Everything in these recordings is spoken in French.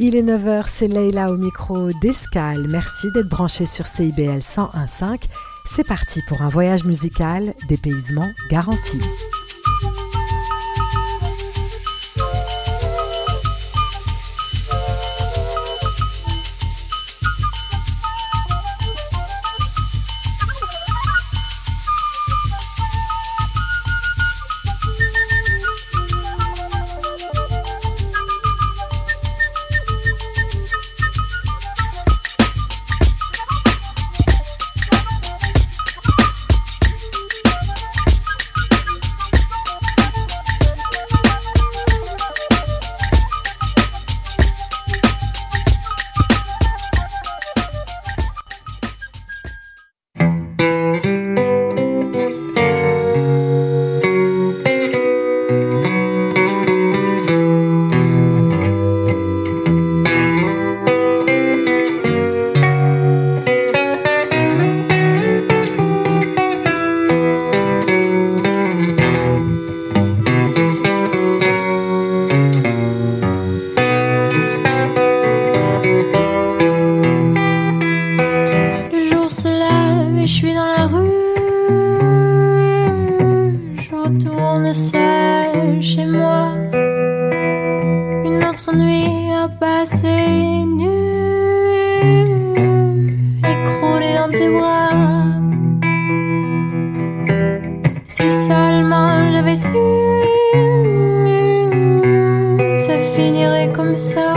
Il est 9h, c'est Leïla au micro d'Escale. Merci d'être branché sur CIBL 101.5. C'est parti pour un voyage musical, dépaysement garanti. seulement j'avais su, ça finirait comme ça.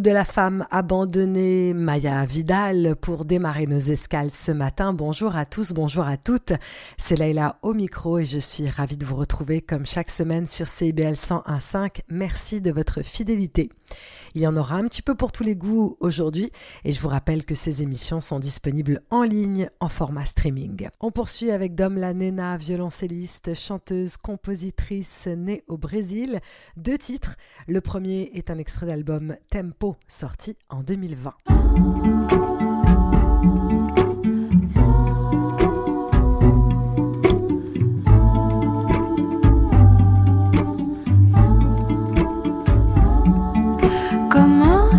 De la femme abandonnée, Maya Vidal, pour démarrer nos escales ce matin. Bonjour à tous, bonjour à toutes. C'est Leïla au micro et je suis ravie de vous retrouver comme chaque semaine sur CIBL 101.5. Merci de votre fidélité. Il y en aura un petit peu pour tous les goûts aujourd'hui et je vous rappelle que ces émissions sont disponibles en ligne en format streaming. On poursuit avec Dom La Nena, violoncelliste, chanteuse, compositrice née au Brésil. Deux titres. Le premier est un extrait d'album Tempo sorti en 2020.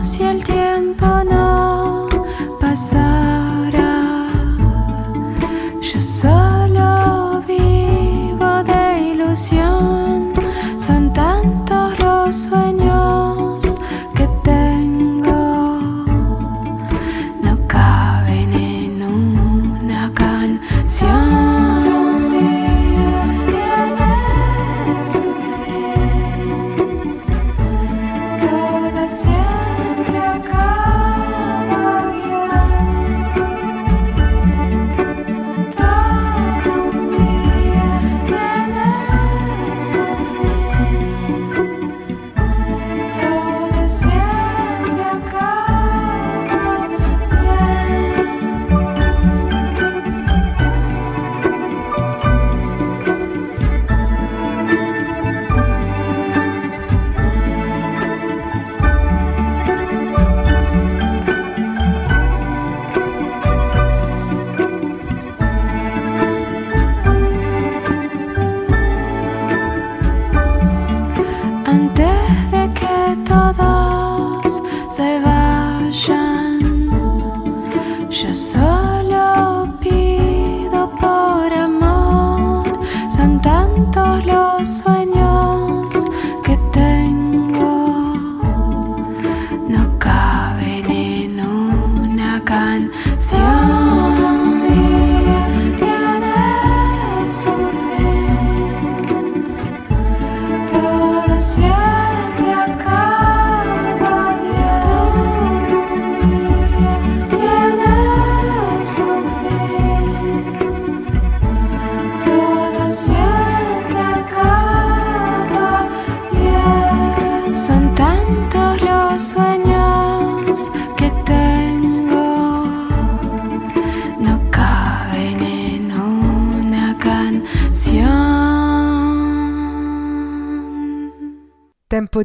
si el tiempo no pasara. Yo solo vivo de ilusión.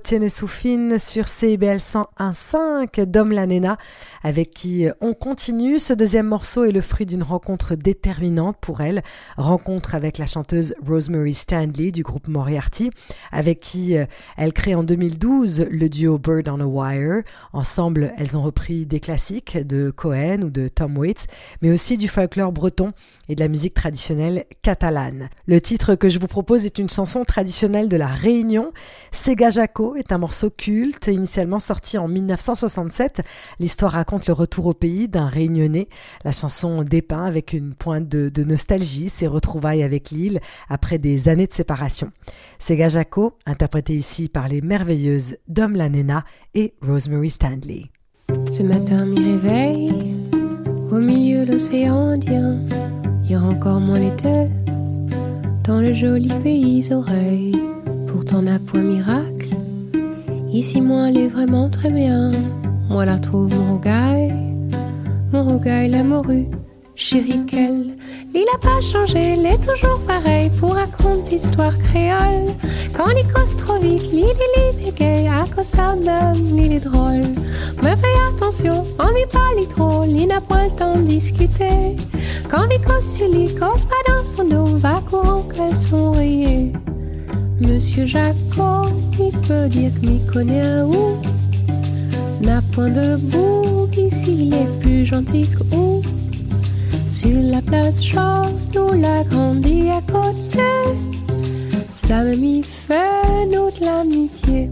Et Soufine sur CIBL 101.5 Dom Lanena avec qui on continue. Ce deuxième morceau est le fruit d'une rencontre déterminante pour elle. Rencontre avec la chanteuse Rosemary Stanley du groupe Moriarty avec qui euh, elle crée en 2012 le duo Bird on a Wire. Ensemble, elles ont repris des classiques de Cohen ou de Tom Waits, mais aussi du folklore breton et de la musique traditionnelle catalane. Le titre que je vous propose est une chanson traditionnelle de la Réunion. Sega Jaco est un morceau culte, initialement sorti en 1967. L'histoire raconte le retour au pays d'un réunionnais. La chanson dépeint avec une pointe de, nostalgie ses retrouvailles avec l'île après des années de séparation. C'est Jaco, interprété ici par les merveilleuses Dom Lanena et Rosemary Stanley. Ce matin, m'y réveille au milieu de l'océan Indien. A encore moins l'été dans le joli pays oreilles. Pourtant, n'a point miracle Ici, moi, elle est vraiment très bien. Moi, la trouve mon rogaille, mon rogaille, la morue. Chérie, quelle Il a pas changé, il est toujours pareil pour raconter histoires créoles. Quand il cause trop vite, il est gay, à cause ça il est drôle. Me fais attention, on lui parle trop, il n'a pas le temps de discuter. Quand il cause sur lui, cause pas dans son dos, va courant qu'elle sont rayées. Monsieur Jacob, il peut dire que m'y connaît un ou N'a point de bouc ici, il est plus gentil que où Sur la place chaude où la grandi à côté. Ça me fait nous de l'amitié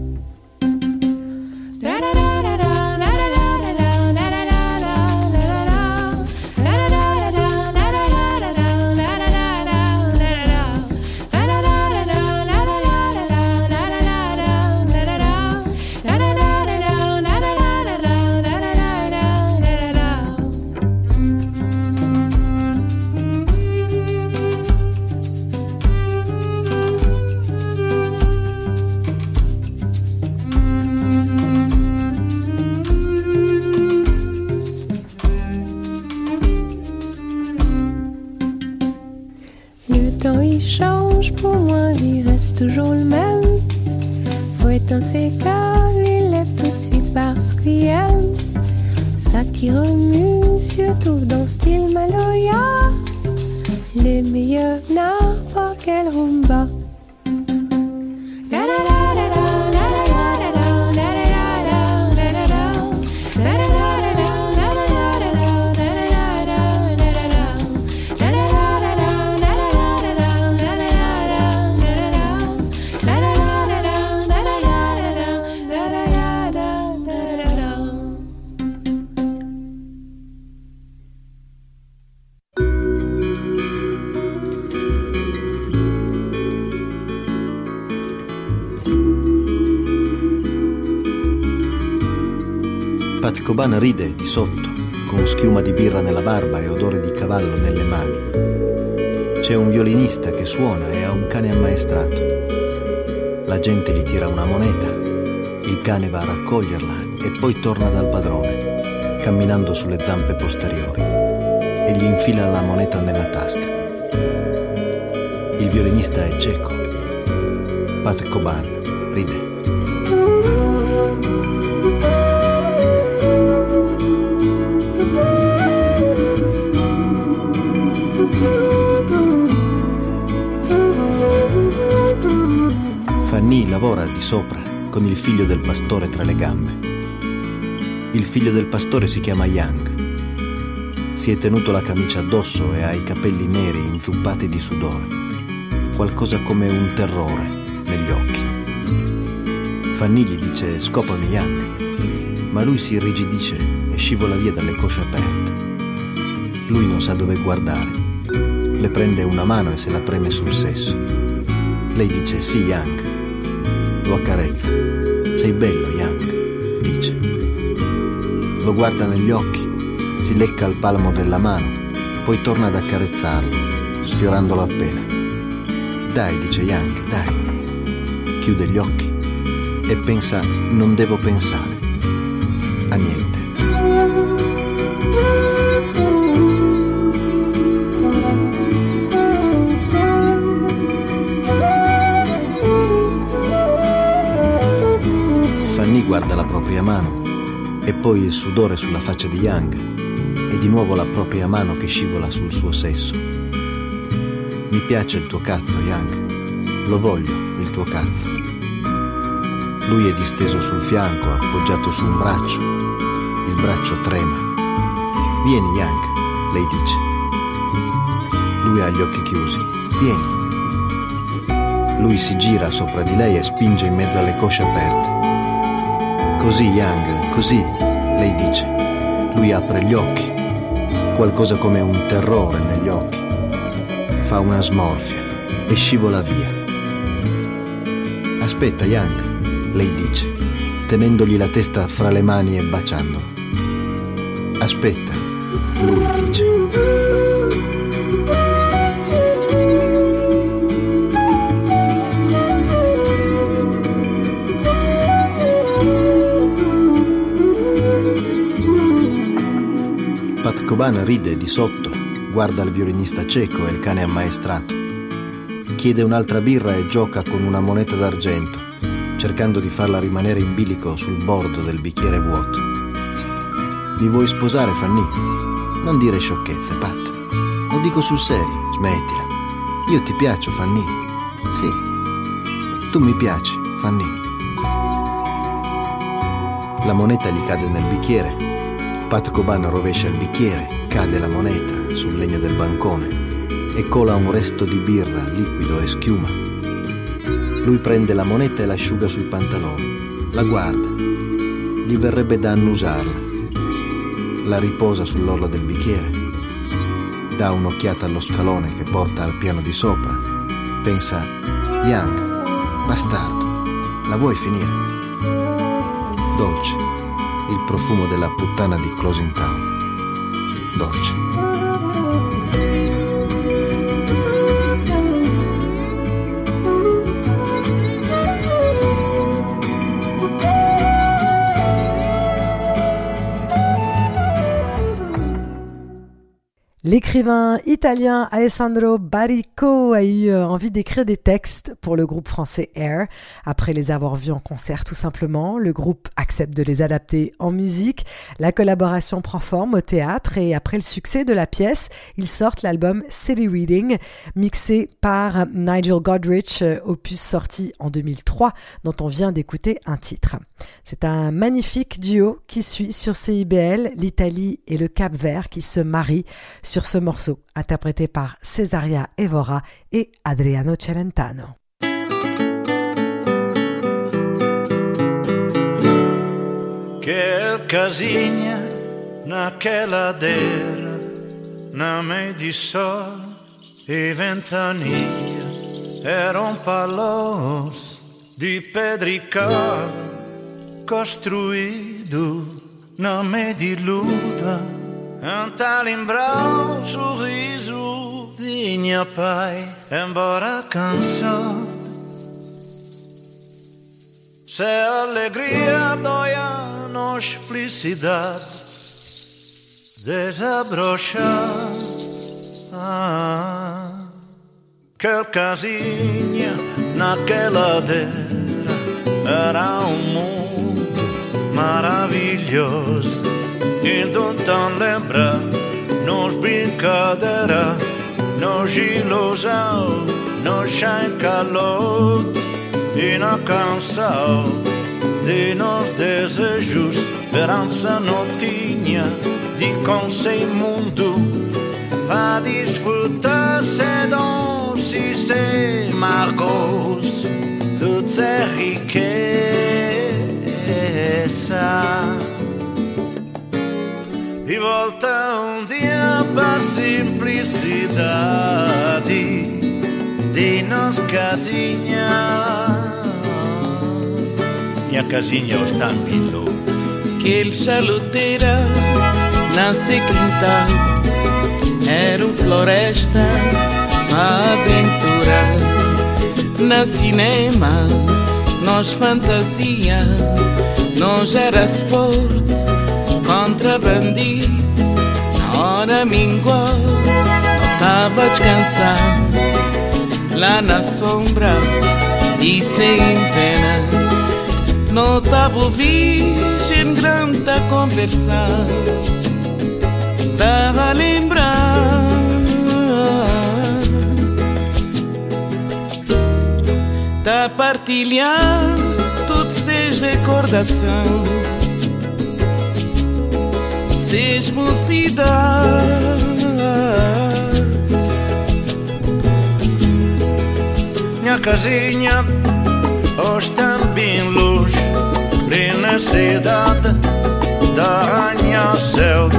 Coban ride di sotto, con schiuma di birra nella barba e odore di cavallo nelle mani. C'è un violinista che suona e ha un cane ammaestrato. La gente gli tira una moneta, il cane va a raccoglierla e poi torna dal padrone, camminando sulle zampe posteriori, e gli infila la moneta nella tasca. Il violinista è cieco. Pat Coban ride. Lavora di sopra con il figlio del pastore tra le gambe. Il figlio del pastore si chiama Young. Si è tenuto la camicia addosso e ha i capelli neri inzuppati di sudore. Qualcosa come un terrore negli occhi. Fanny gli dice scopami Young, ma lui si irrigidisce e scivola via dalle cosce aperte. Lui non sa dove guardare. Le prende una mano e se la preme sul sesso. Lei dice sì Young lo accarezza. Sei bello, Young, dice. Lo guarda negli occhi, si lecca il palmo della mano, poi torna ad accarezzarlo, sfiorandolo appena. Dai, dice Young, dai. Chiude gli occhi e pensa, non devo pensare a niente. Propria mano e poi il sudore sulla faccia di Young e di nuovo la propria mano che scivola sul suo sesso. Mi piace il tuo cazzo, Young. Lo voglio, il tuo cazzo. Lui è disteso sul fianco, appoggiato su un braccio. Il braccio trema. Vieni, Young, lei dice. Lui ha gli occhi chiusi. Vieni. Lui si gira sopra di lei e spinge in mezzo alle cosce aperte. Così, Young, così, lei dice. Lui apre gli occhi, qualcosa come un terrore negli occhi. Fa una smorfia e scivola via. Aspetta, Young, lei dice, tenendogli la testa fra le mani e baciandolo. Aspetta, lui dice. Coban ride di sotto, guarda il violinista cieco e il cane ammaestrato. Chiede un'altra birra e gioca con una moneta d'argento, cercando di farla rimanere in bilico sul bordo del bicchiere vuoto. Mi vuoi sposare, Fanny? Non dire sciocchezze, Pat. Lo dico sul serio, smettila. Io ti piaccio, Fanny. Sì. Tu mi piaci, Fanny. La moneta gli cade nel bicchiere. Pat Coban rovescia il bicchiere, cade la moneta sul legno del bancone e cola un resto di birra, liquido e schiuma. Lui prende la moneta e l'asciuga sul pantalone. La guarda. Gli verrebbe da annusarla. La riposa sull'orlo del bicchiere. Dà un'occhiata allo scalone che porta al piano di sopra. Pensa, Young, bastardo, la vuoi finire? Dolce, il profumo della puttana di Closing Town. Dolce. L'écrivain italien Alessandro Baricco a eu euh, envie d'écrire des textes pour le groupe français Air. Après les avoir vus en concert tout simplement, le groupe accepte de les adapter en musique. La collaboration prend forme au théâtre et après le succès de la pièce, ils sortent l'album City Reading, mixé par Nigel Godrich, euh, opus sorti en 2003, dont on vient d'écouter un titre. C'est un magnifique duo qui suit sur CIBL l'Italie et le Cap Vert qui se marient sur ce morceau, interprété par Cesaria Evora et Adriano Celentano. Che casinha naquela deira, na meio de sol e ventania, eram palos de pedrical construído na meio de luta. Um talimbral sorriso de minha pai, embora cansado. Se a alegria doia-nos felicidade desabrochar. Ah, que casinha naquela ladeira era um mundo maravilhoso. Indo tão lembra, nos brincadeira, nos ilusão, nos calor. E na canção de nos desejos, esperança não tinha de com sem mundo a desfrutar se doce se margos tudo é riqueza e volta um dia para simplicidade de nos casinha minha casinha o estampilho que ele chaluteira nasce quintal era um floresta uma aventura. Na cinema nós fantasia. Nós era sport contra bandido na hora minguou não tava descansando lá na sombra e sem pena não tava o virgem grande a conversar Tava a lembrar Tá a partilhar Tudo seja recordação Seja mocidade minha casinha hoje também luz na cidade da arranha-céu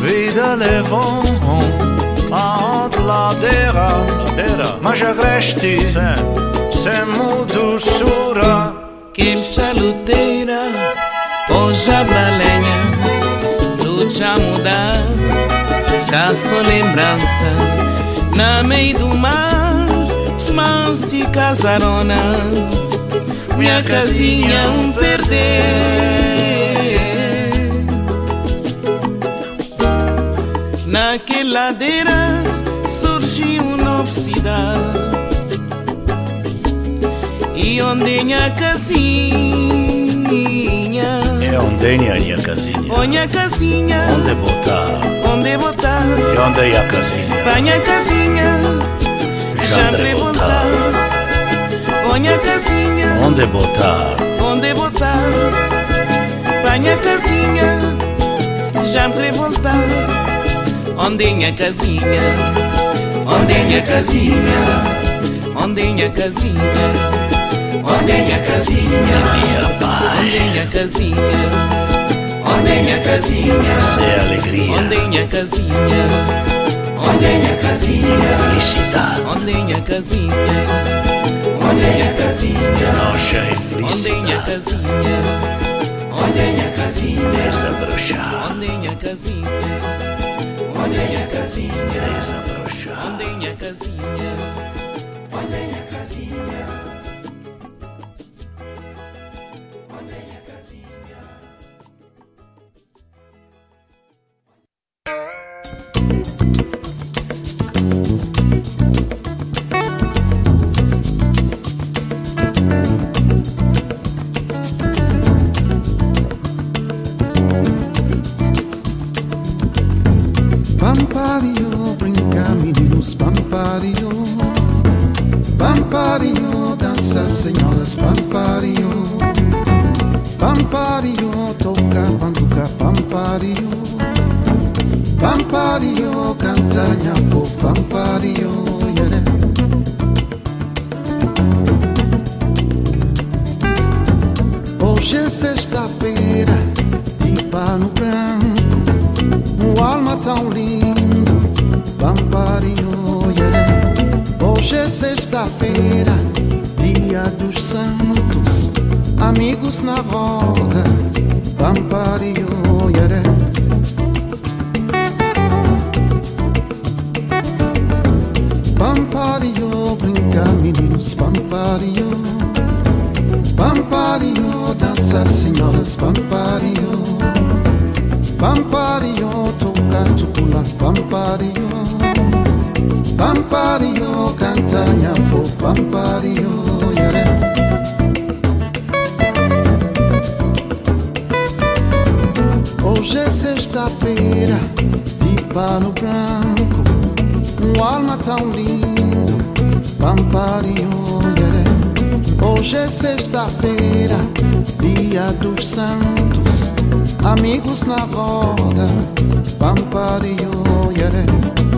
vida levou a outra ladeira mas agreste sem mudoçura Que ele chaluteira Hoje abra lenha já mudar Ficar só lembrança. Na meio do mar Mansa e casarona. Minha casinha um perder. Naquela ladeira surgiu um novo cidade. E onde minha casinha E onde é minha casinha? Onde a casinha? Onde botar? Onde botar? E onde é a casinha? Panha casinha. Já Onde voltar Onde a casinha. Onde botar? Onde botar? Panha casinha. Me voltar Onde é minha casinha? Onde é minha casinha? Onde é minha casinha? Onde é minha casinha? Minha Onde Olhem a casinha. Olhem a casinha. Essa é alegria. Olhem a casinha. Olhem a casinha. Felicidade. Olhem a casinha. Olhem a casinha. Nossa é felicidade. Olhem a casinha. Olhem a casinha. Desabrochar. Olhem a casinha. Olhem a casinha. Desabrochar. Olhem a casinha. Olhem a casinha. Pampario, toca banduca, pampario Pampario, canta nhapo, pampario yeah. Hoje é sexta-feira, de pano branco um alma tão lindo, Pamparinho, yeah. Hoje é sexta-feira, dia dos santos, amigos na roda, Pamparinho, yeah. Pamparinho, brinca meninos, Pamparinho. Pamparinho, dança senhoras, Pamparinho. Pampario, toca tupula, pampario Pampario, canta nhafo, pampario pano branco Um alma tão lindo, pampario yeah. Hoje é sexta-feira, dia dos santos Amigos na roda, pampario, yeah.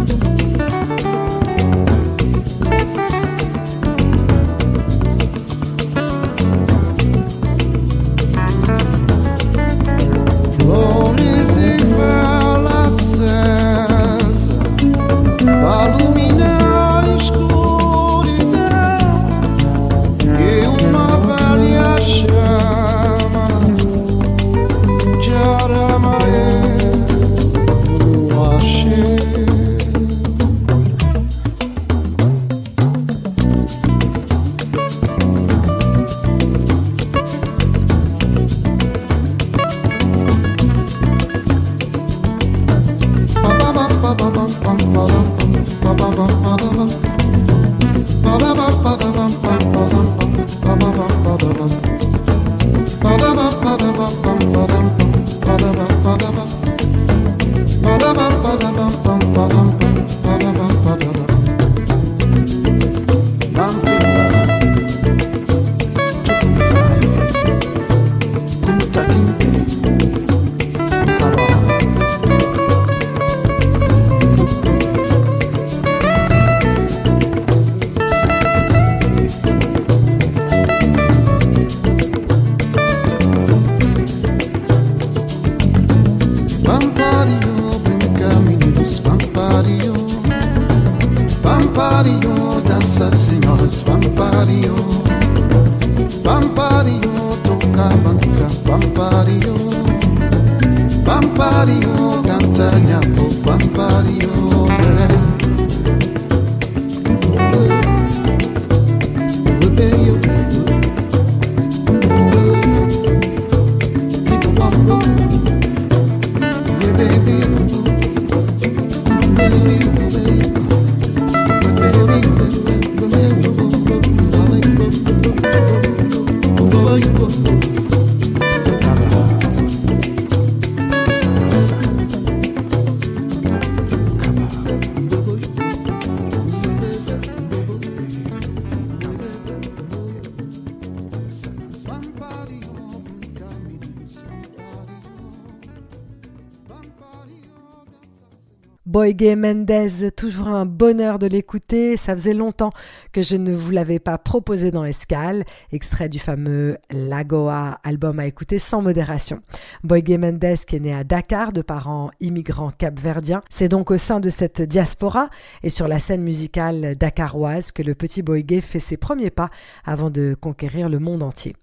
Boygue Mendez, toujours un bonheur de l'écouter. Ça faisait longtemps que je ne vous l'avais pas proposé dans Escale, extrait du fameux Lagoa, album à écouter sans modération. Boygue Mendez, qui est né à Dakar de parents immigrants capverdiens, c'est donc au sein de cette diaspora et sur la scène musicale dakaroise que le petit Boygue fait ses premiers pas avant de conquérir le monde entier.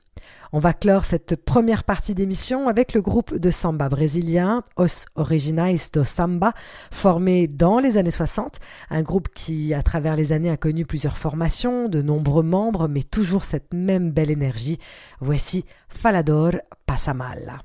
On va clore cette première partie d'émission avec le groupe de samba brésilien Os Originais do Samba, formé dans les années 60, un groupe qui, à travers les années, a connu plusieurs formations, de nombreux membres, mais toujours cette même belle énergie. Voici Falador Passamala.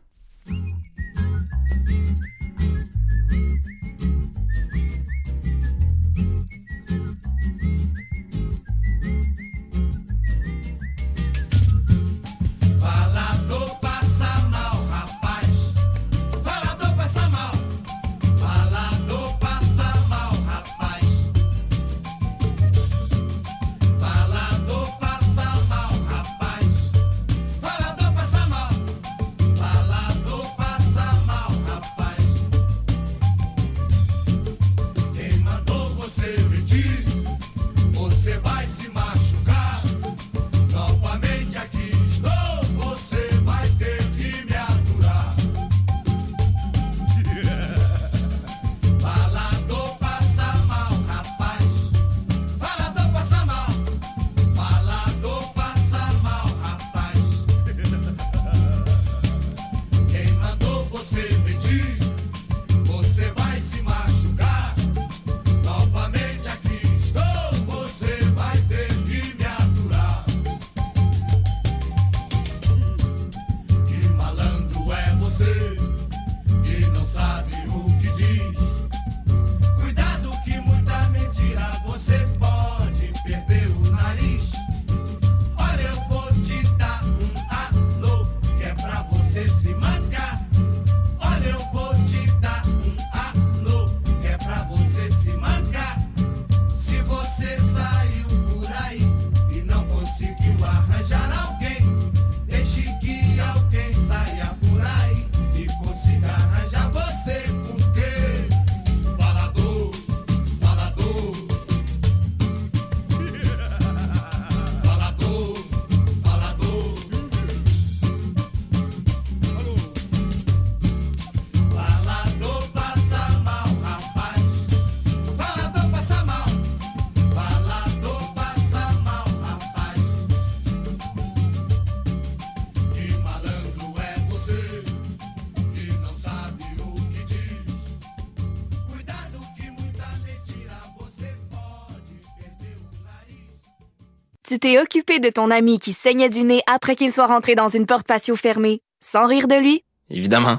Tu t'es occupé de ton ami qui saignait du nez après qu'il soit rentré dans une porte patio fermée, sans rire de lui? Évidemment.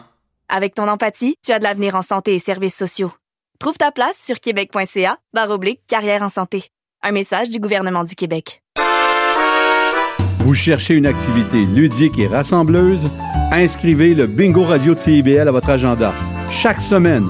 Avec ton empathie, tu as de l'avenir en santé et services sociaux. Trouve ta place sur québec.ca oblique carrière en santé. Un message du gouvernement du Québec. Vous cherchez une activité ludique et rassembleuse? Inscrivez le Bingo Radio de CIBL à votre agenda. Chaque semaine,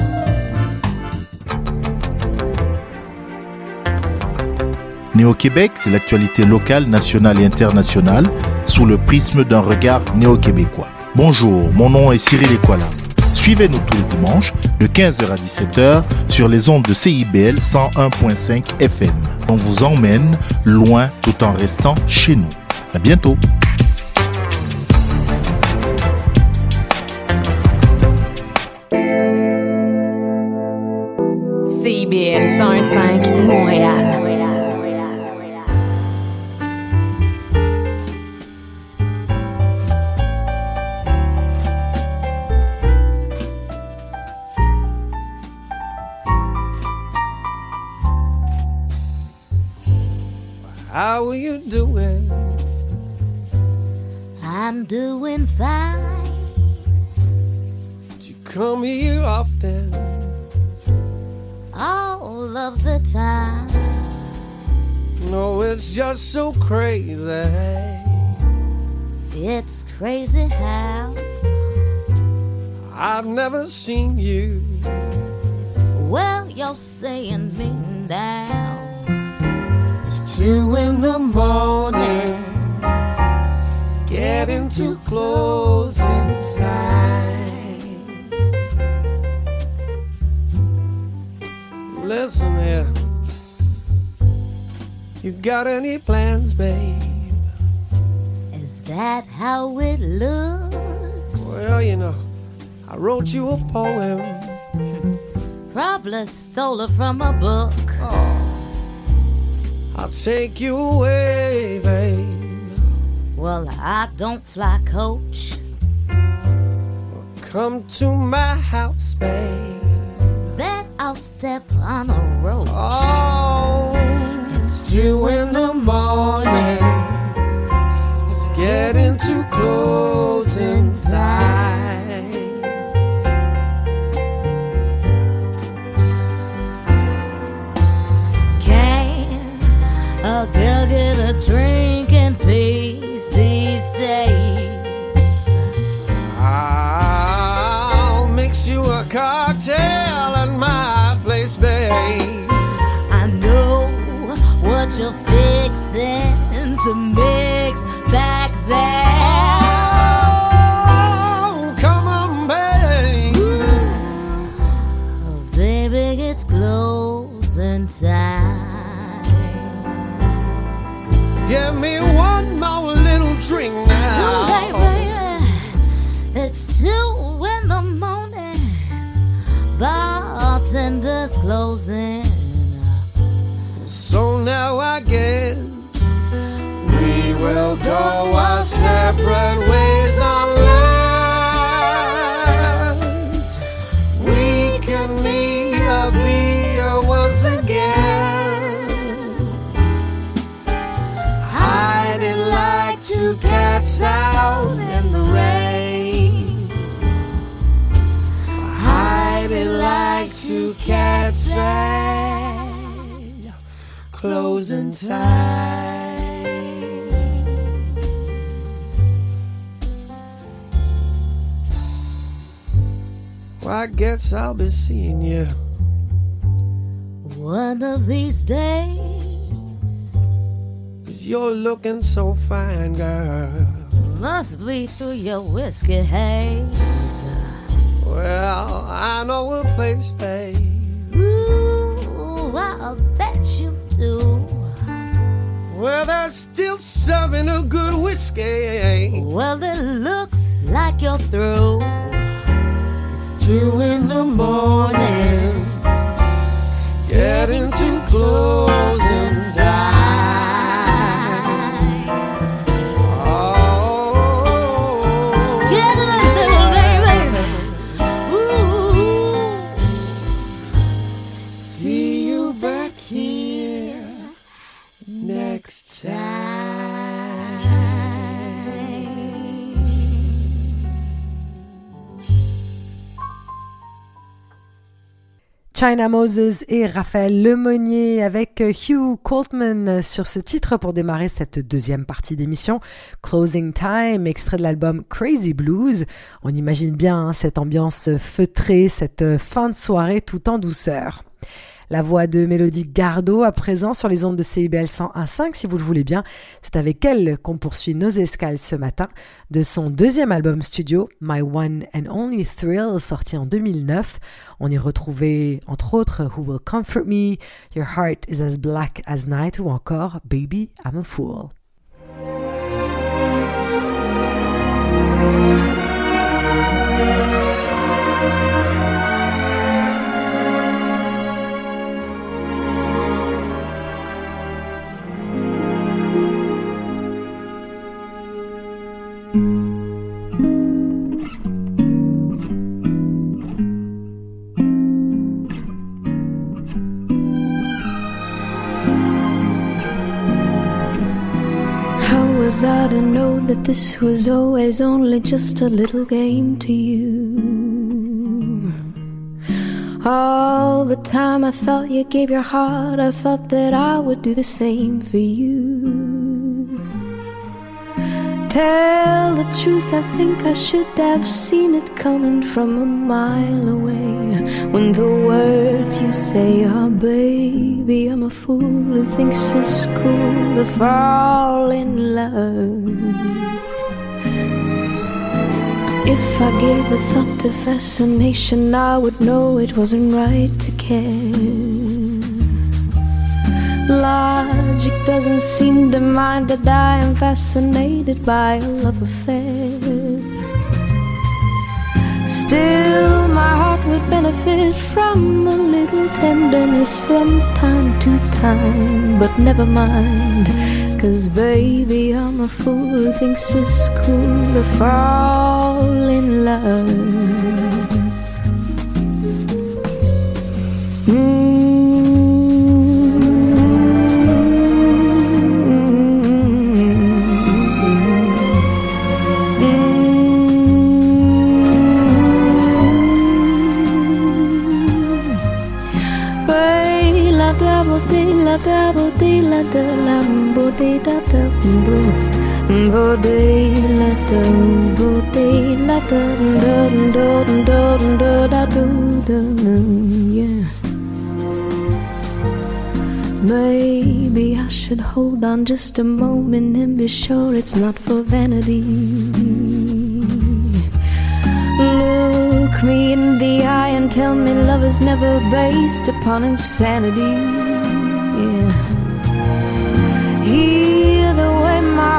Néo-Québec, c'est l'actualité locale, nationale et internationale sous le prisme d'un regard néo-québécois. Bonjour, mon nom est Cyril Equala. Suivez-nous tous les dimanches de 15h à 17h sur les ondes de CIBL 101.5 FM. On vous emmène loin tout en restant chez nous. À bientôt. You're saying me now. It's two in the morning. It's getting too closing time. Listen here. You got any plans, babe? Is that how it looks? Well, you know, I wrote you a poem. Probably stole it from a book. Oh. I'll take you away, babe. Well, I don't fly coach. Come to my house, babe. Bet I'll step on a rope. Oh, it's two in the morning. It's getting too closing time. dream. Bartender's closing. So now I guess we will go time. Well, I guess I'll be seeing you One of these days. Cause you're looking so fine, girl. Must be through your whiskey haze. Well, I know a place, babe. Ooh, I bet you do. Well, they're still serving a good whiskey. Well, it looks like you're through. It's two in the morning. Getting too closing China Moses et Raphaël Lemonnier avec Hugh Coltman sur ce titre pour démarrer cette deuxième partie d'émission. Closing Time, extrait de l'album Crazy Blues. On imagine bien hein, cette ambiance feutrée, cette fin de soirée tout en douceur. La voix de Mélodie Gardot à présent sur les ondes de CIBL 101.5 si vous le voulez bien. C'est avec elle qu'on poursuit nos escales ce matin de son deuxième album studio My One and Only Thrill sorti en 2009. On y retrouvait entre autres Who Will Comfort Me, Your Heart is as Black as Night ou encore Baby I'm a Fool. Was I to know that this was always only just a little game to you? All the time I thought you gave your heart, I thought that I would do the same for you. tell the truth, I think I should have seen it coming from a mile away. When the words you say are, baby, I'm a fool who thinks it's cool to fall in love. If I gave a thought to fascination, I would know it wasn't right to care. Logic doesn't seem to mind that I am fascinated by a love affair. Benefit from a little tenderness from time to time. But never mind, cause baby, I'm a fool who thinks it's cool to fall in love. Da bo de la da la bo de da da bo bo de la da bo de la da da da da da da da da Maybe I should hold on just a moment and be sure it's not for vanity. Look me in the eye and tell me love is never based upon insanity.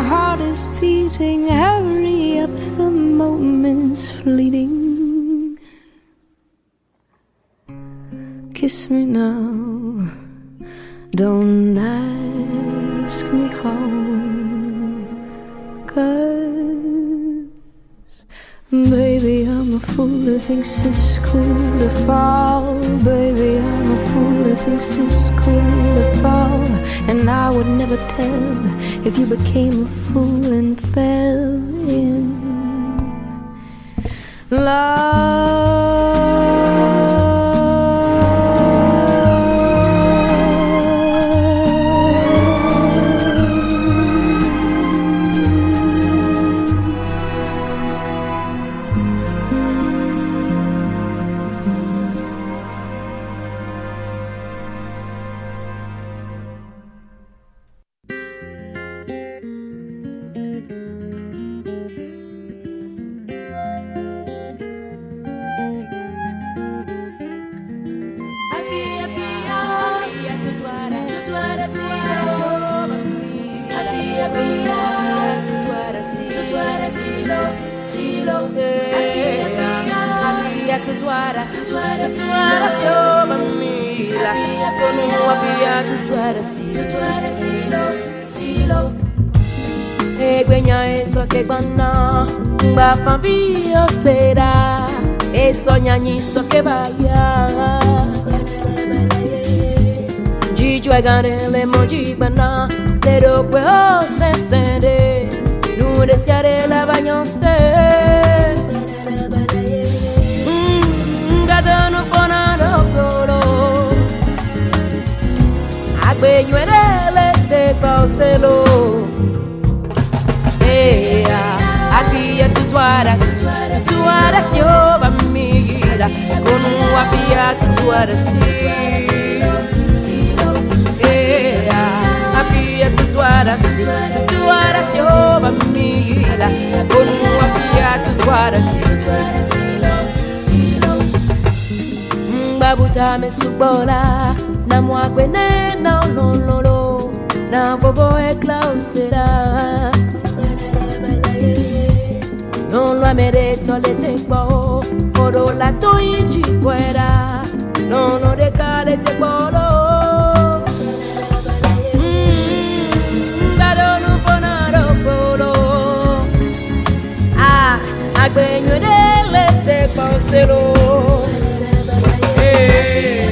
Heart is beating, hurry up, the moment's fleeting. Kiss me now, don't ask me how. Cause, baby, I'm a fool who thinks it's cool to fall. Baby, I'm a fool who thinks it's cool to fall. And I would never tell if you became a fool and fell in Egwenya lola na mwakwene na olololo na vovo eklausera nolwamere lo gbɔ orola toyin jikwera nolodeka lete gbɔlo. Mm, agbenyore ah, lete gbɔ selo. Hey.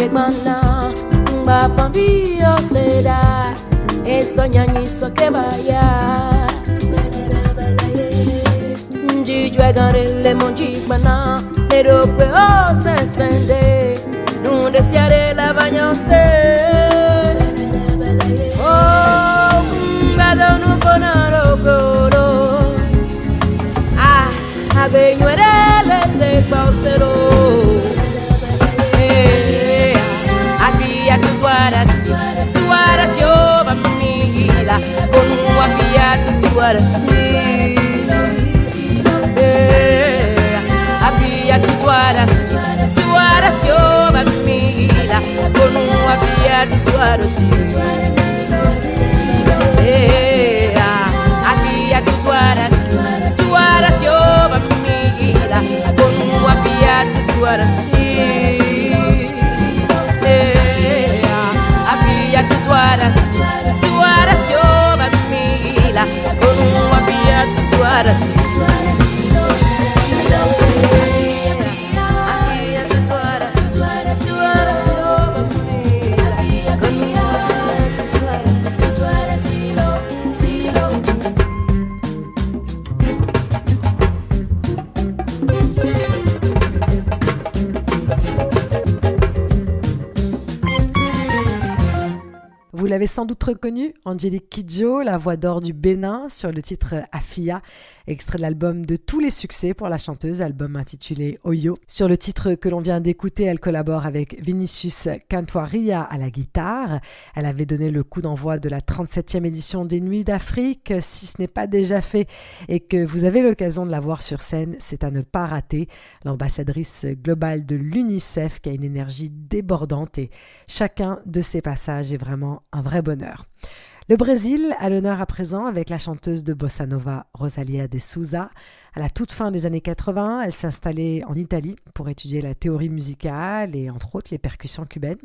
kebana bafambi oseda esonyanyiso kebaya njijwegarele monjikpana erokwe osesende nundesiare lavanyose oh, mbadonuponarokoro ah, agbenyuereletekpaosero lá Vou num afiado do Araci. É, afiado do Araci Se o Araci ouva me lá Vou num afiado do Araci. É, afiado do Araci Se o Araci ouva me lá Vou num afiado do Araci. Vous l'avez sans doute reconnu, Angélique Kidjo, la voix d'or du Bénin, sur le titre Afia, extrait de l'album de tous les succès pour la chanteuse, album intitulé Oyo. Sur le titre que l'on vient d'écouter, elle collabore avec Vinicius Cantuaria à la guitare. Elle avait donné le coup d'envoi de la 37e édition des Nuits d'Afrique. Si ce n'est pas déjà fait et que vous avez l'occasion de la voir sur scène, c'est à ne pas rater. L'ambassadrice globale de l'UNICEF qui a une énergie débordante et chacun de ses passages est vraiment un vrai bonheur. Le Brésil a l'honneur à présent avec la chanteuse de bossa nova Rosalia de Souza. À la toute fin des années 80, elle s'est installée en Italie pour étudier la théorie musicale et entre autres les percussions cubaines.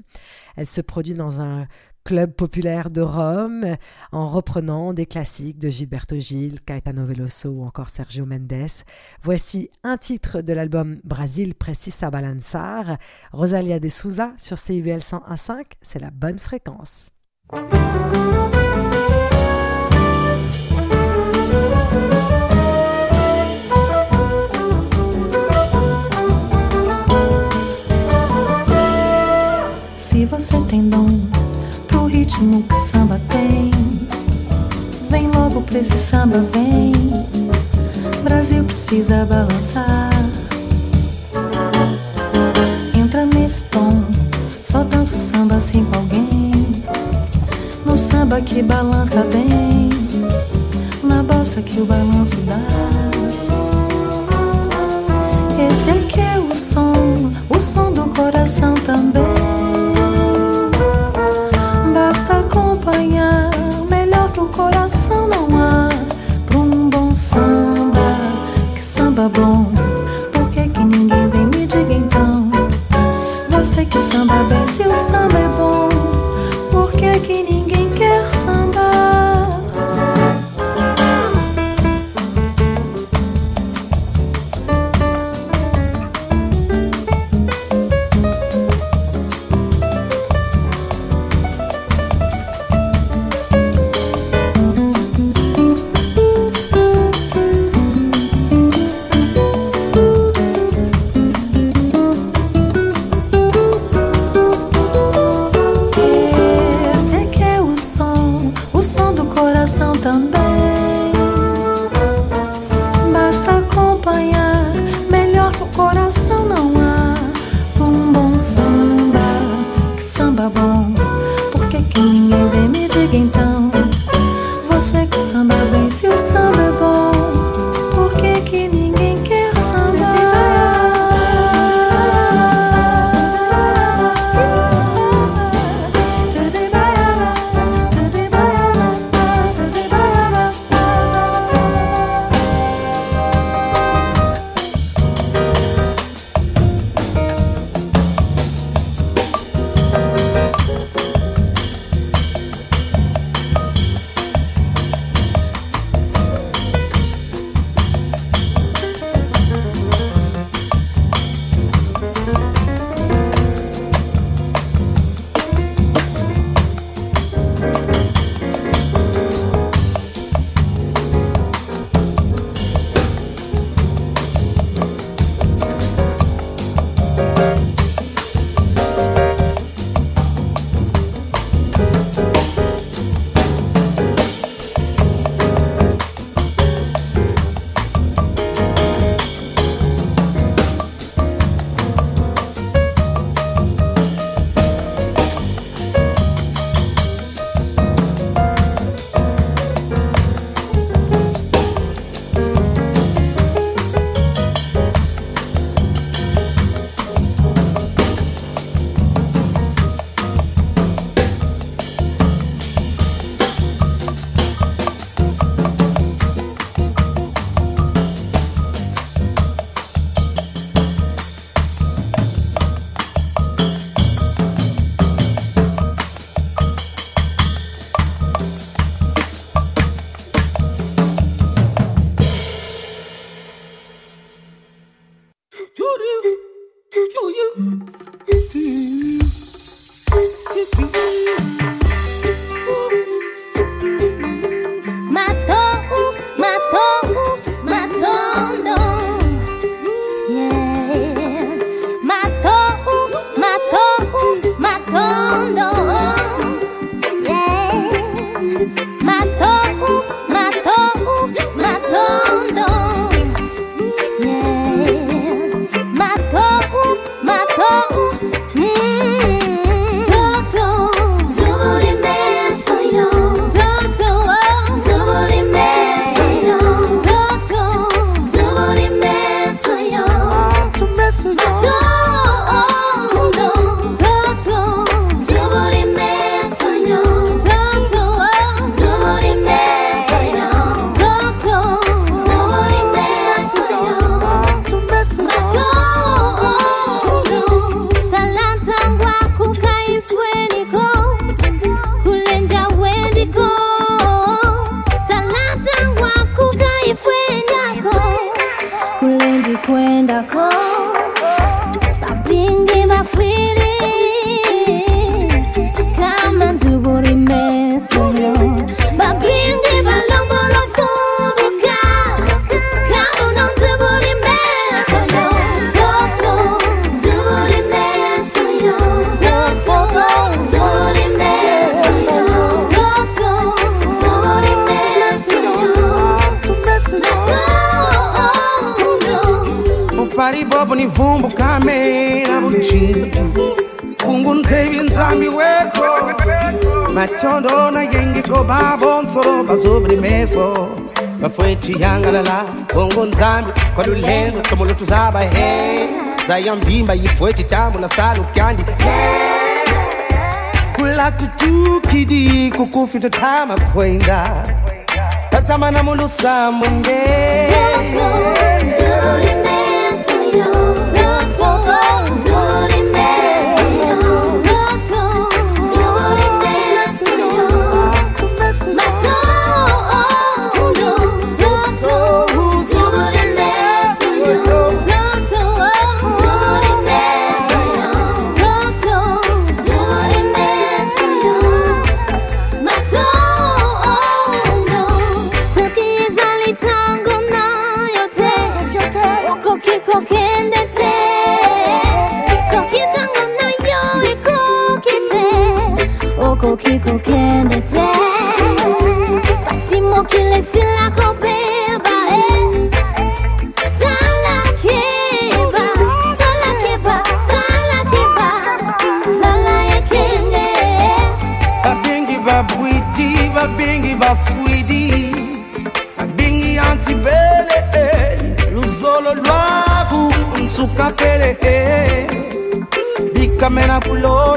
Elle se produit dans un club populaire de Rome en reprenant des classiques de Gilberto Gil, Caetano Veloso ou encore Sergio Mendes. Voici un titre de l'album Brasil Precisa Balançar, Rosalia de Souza sur CIVL 101.5, c'est la bonne fréquence. Se você tem dom pro ritmo que samba tem, vem logo pra esse samba, vem. Brasil precisa balançar. Entra nesse tom, só dança o samba assim com alguém. Samba que balança bem, na bossa que o balanço dá. Esse aqui é o som, o som do coração também. wabunivumbukame nabunjinga kungunzebi nzambi weko machondo na yengiko babonsoro bazobri meso bafwetiyangalala bongo nzambi kwalulendo tomolo tuzaba he. Zayamvimba yifweti tambula salukyandi kulatutukidi kukufita tama kwenda tatamana mundu sambunge yeah, yeah, yeah. 안녕 kwako kikukende te. Pasimo kile silako beba bafuidi abingi antibele eh. luzolo lwaku nsukapele eh. bikamena kulolo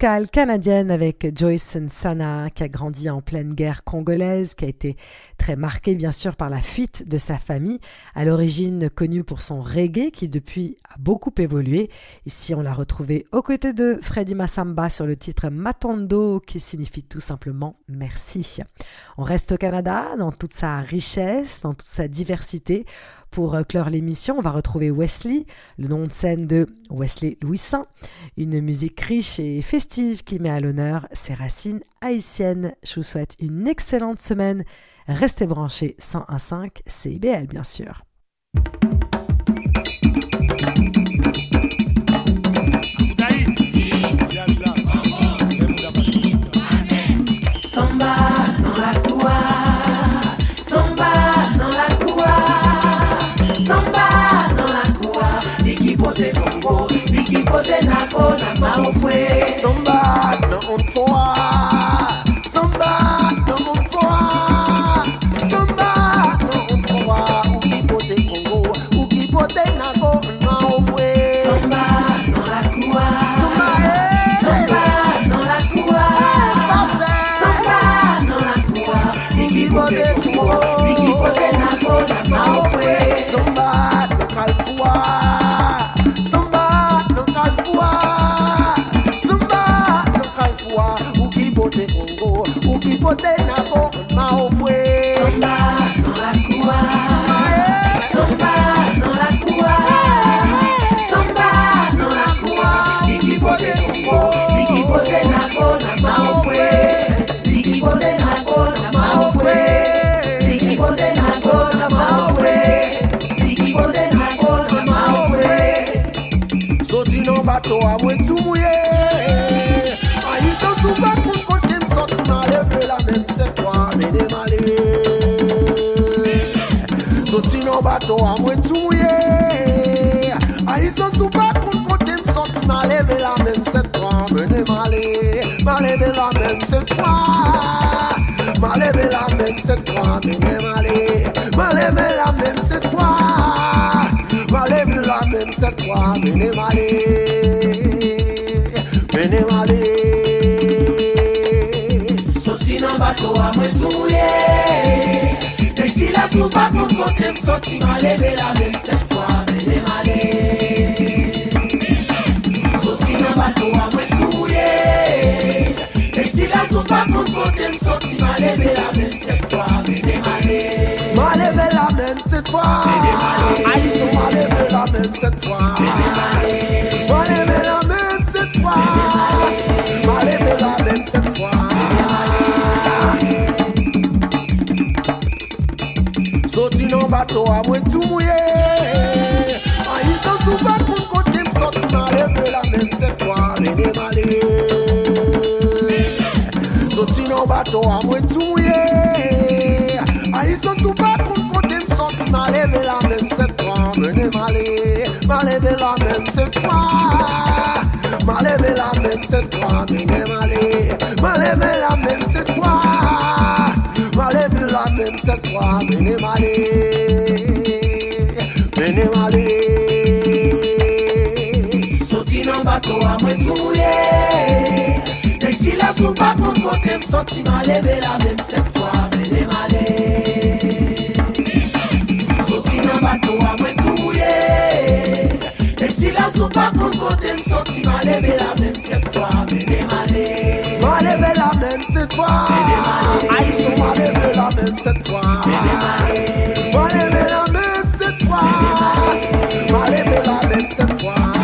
Canadienne avec Joyce Nsana qui a grandi en pleine guerre congolaise, qui a été très marquée bien sûr par la fuite de sa famille, à l'origine connue pour son reggae qui depuis a beaucoup évolué. Ici on l'a retrouvé aux côtés de Freddy Massamba sur le titre Matondo qui signifie tout simplement merci. On reste au Canada dans toute sa richesse, dans toute sa diversité. Pour euh, clore l'émission, on va retrouver Wesley, le nom de scène de Wesley Louis Saint, une musique riche et festive qui met à l'honneur ses racines haïtiennes. Je vous souhaite une excellente semaine. Restez branchés 101.5 CIBL bien sûr. bato a mwen touye A isan sou pa kon kote m soti Ma leve la men se twa Mene ma le Ma leve la men se twa Ma leve la men se twa Mene ma le Ma leve la men se twa Ma leve la men se twa Mene ma le Pas nou pat moun kote m soti Ma leve la men set fwa Mene male Soti nan bato a mwen touye Ek si la sou pat moun kote m soti Ma leve la men set fwa Mene male Ma leve la men set fwa Mene male Sou ma leve la men set fwa Mene male Ma leve la Kato a mwen tou mouye A yi san souvet moun kote m soti nan leve la men se kwa re de male Soti nan bato a mwen tou mouye A yi san souvet moun kote m soti nan leve la men se kwa re de male Ma leve la men se kwa Ma leve la men se kwa re de male Ma leve la men se kwa Ma leve la men se kwa re de male Mèm soti man leve la mèm set fwa mèm lè malè Soti nan bato a mwen tou mouye Mèm si la sou pa kon kote mèm soti man leve la mèm set fwa mèm lè malè Man leve la mèm set fwa mèm lè malè Ay ah, sou man leve la mèm set fwa mèm lè malè Man leve la mèm set fwa mèm lè malè Man leve la mèm set fwa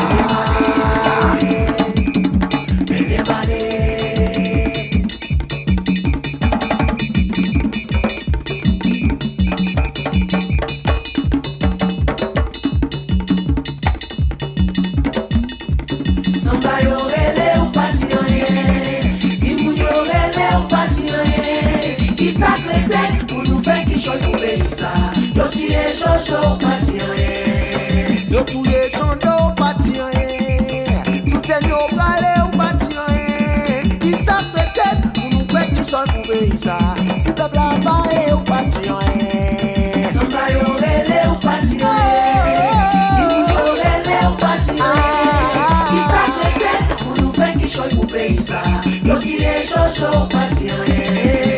Chol nou be yisa Yo tuye Jojo pati anye Yo tuye Jojo pati anye Touten yo prale ou pati anye Yisa peket Pou nou kwek ni chol nou be yisa Si pepla pare ou pati anye Samba yo rele ou pati anye Si mou yo rele ou pati anye Yisa peket Pou nou kwek ni chol nou be yisa Yo tuye Jojo pati anye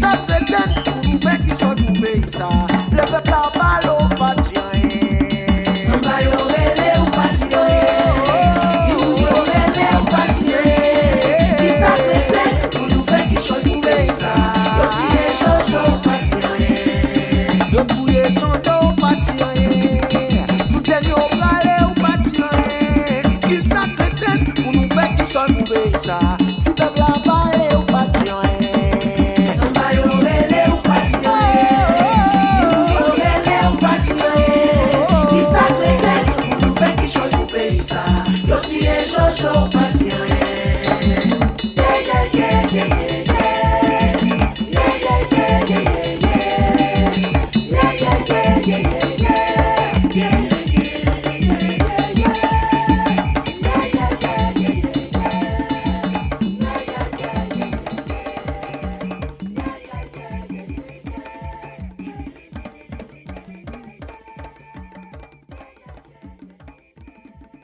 Sep veten pou mbe ki son koube isa. Le pep la balo pati anye. Sou bayo rele ou pati anye. Sou bayo rele ou pati anye. Ki sep veten pou mbe ki son koube isa. Yo tiye jojo ou pati anye. Yo touye jojo ou pati anye. Touten yo brale ou pati anye. Ki sep veten pou mbe ki son koube isa.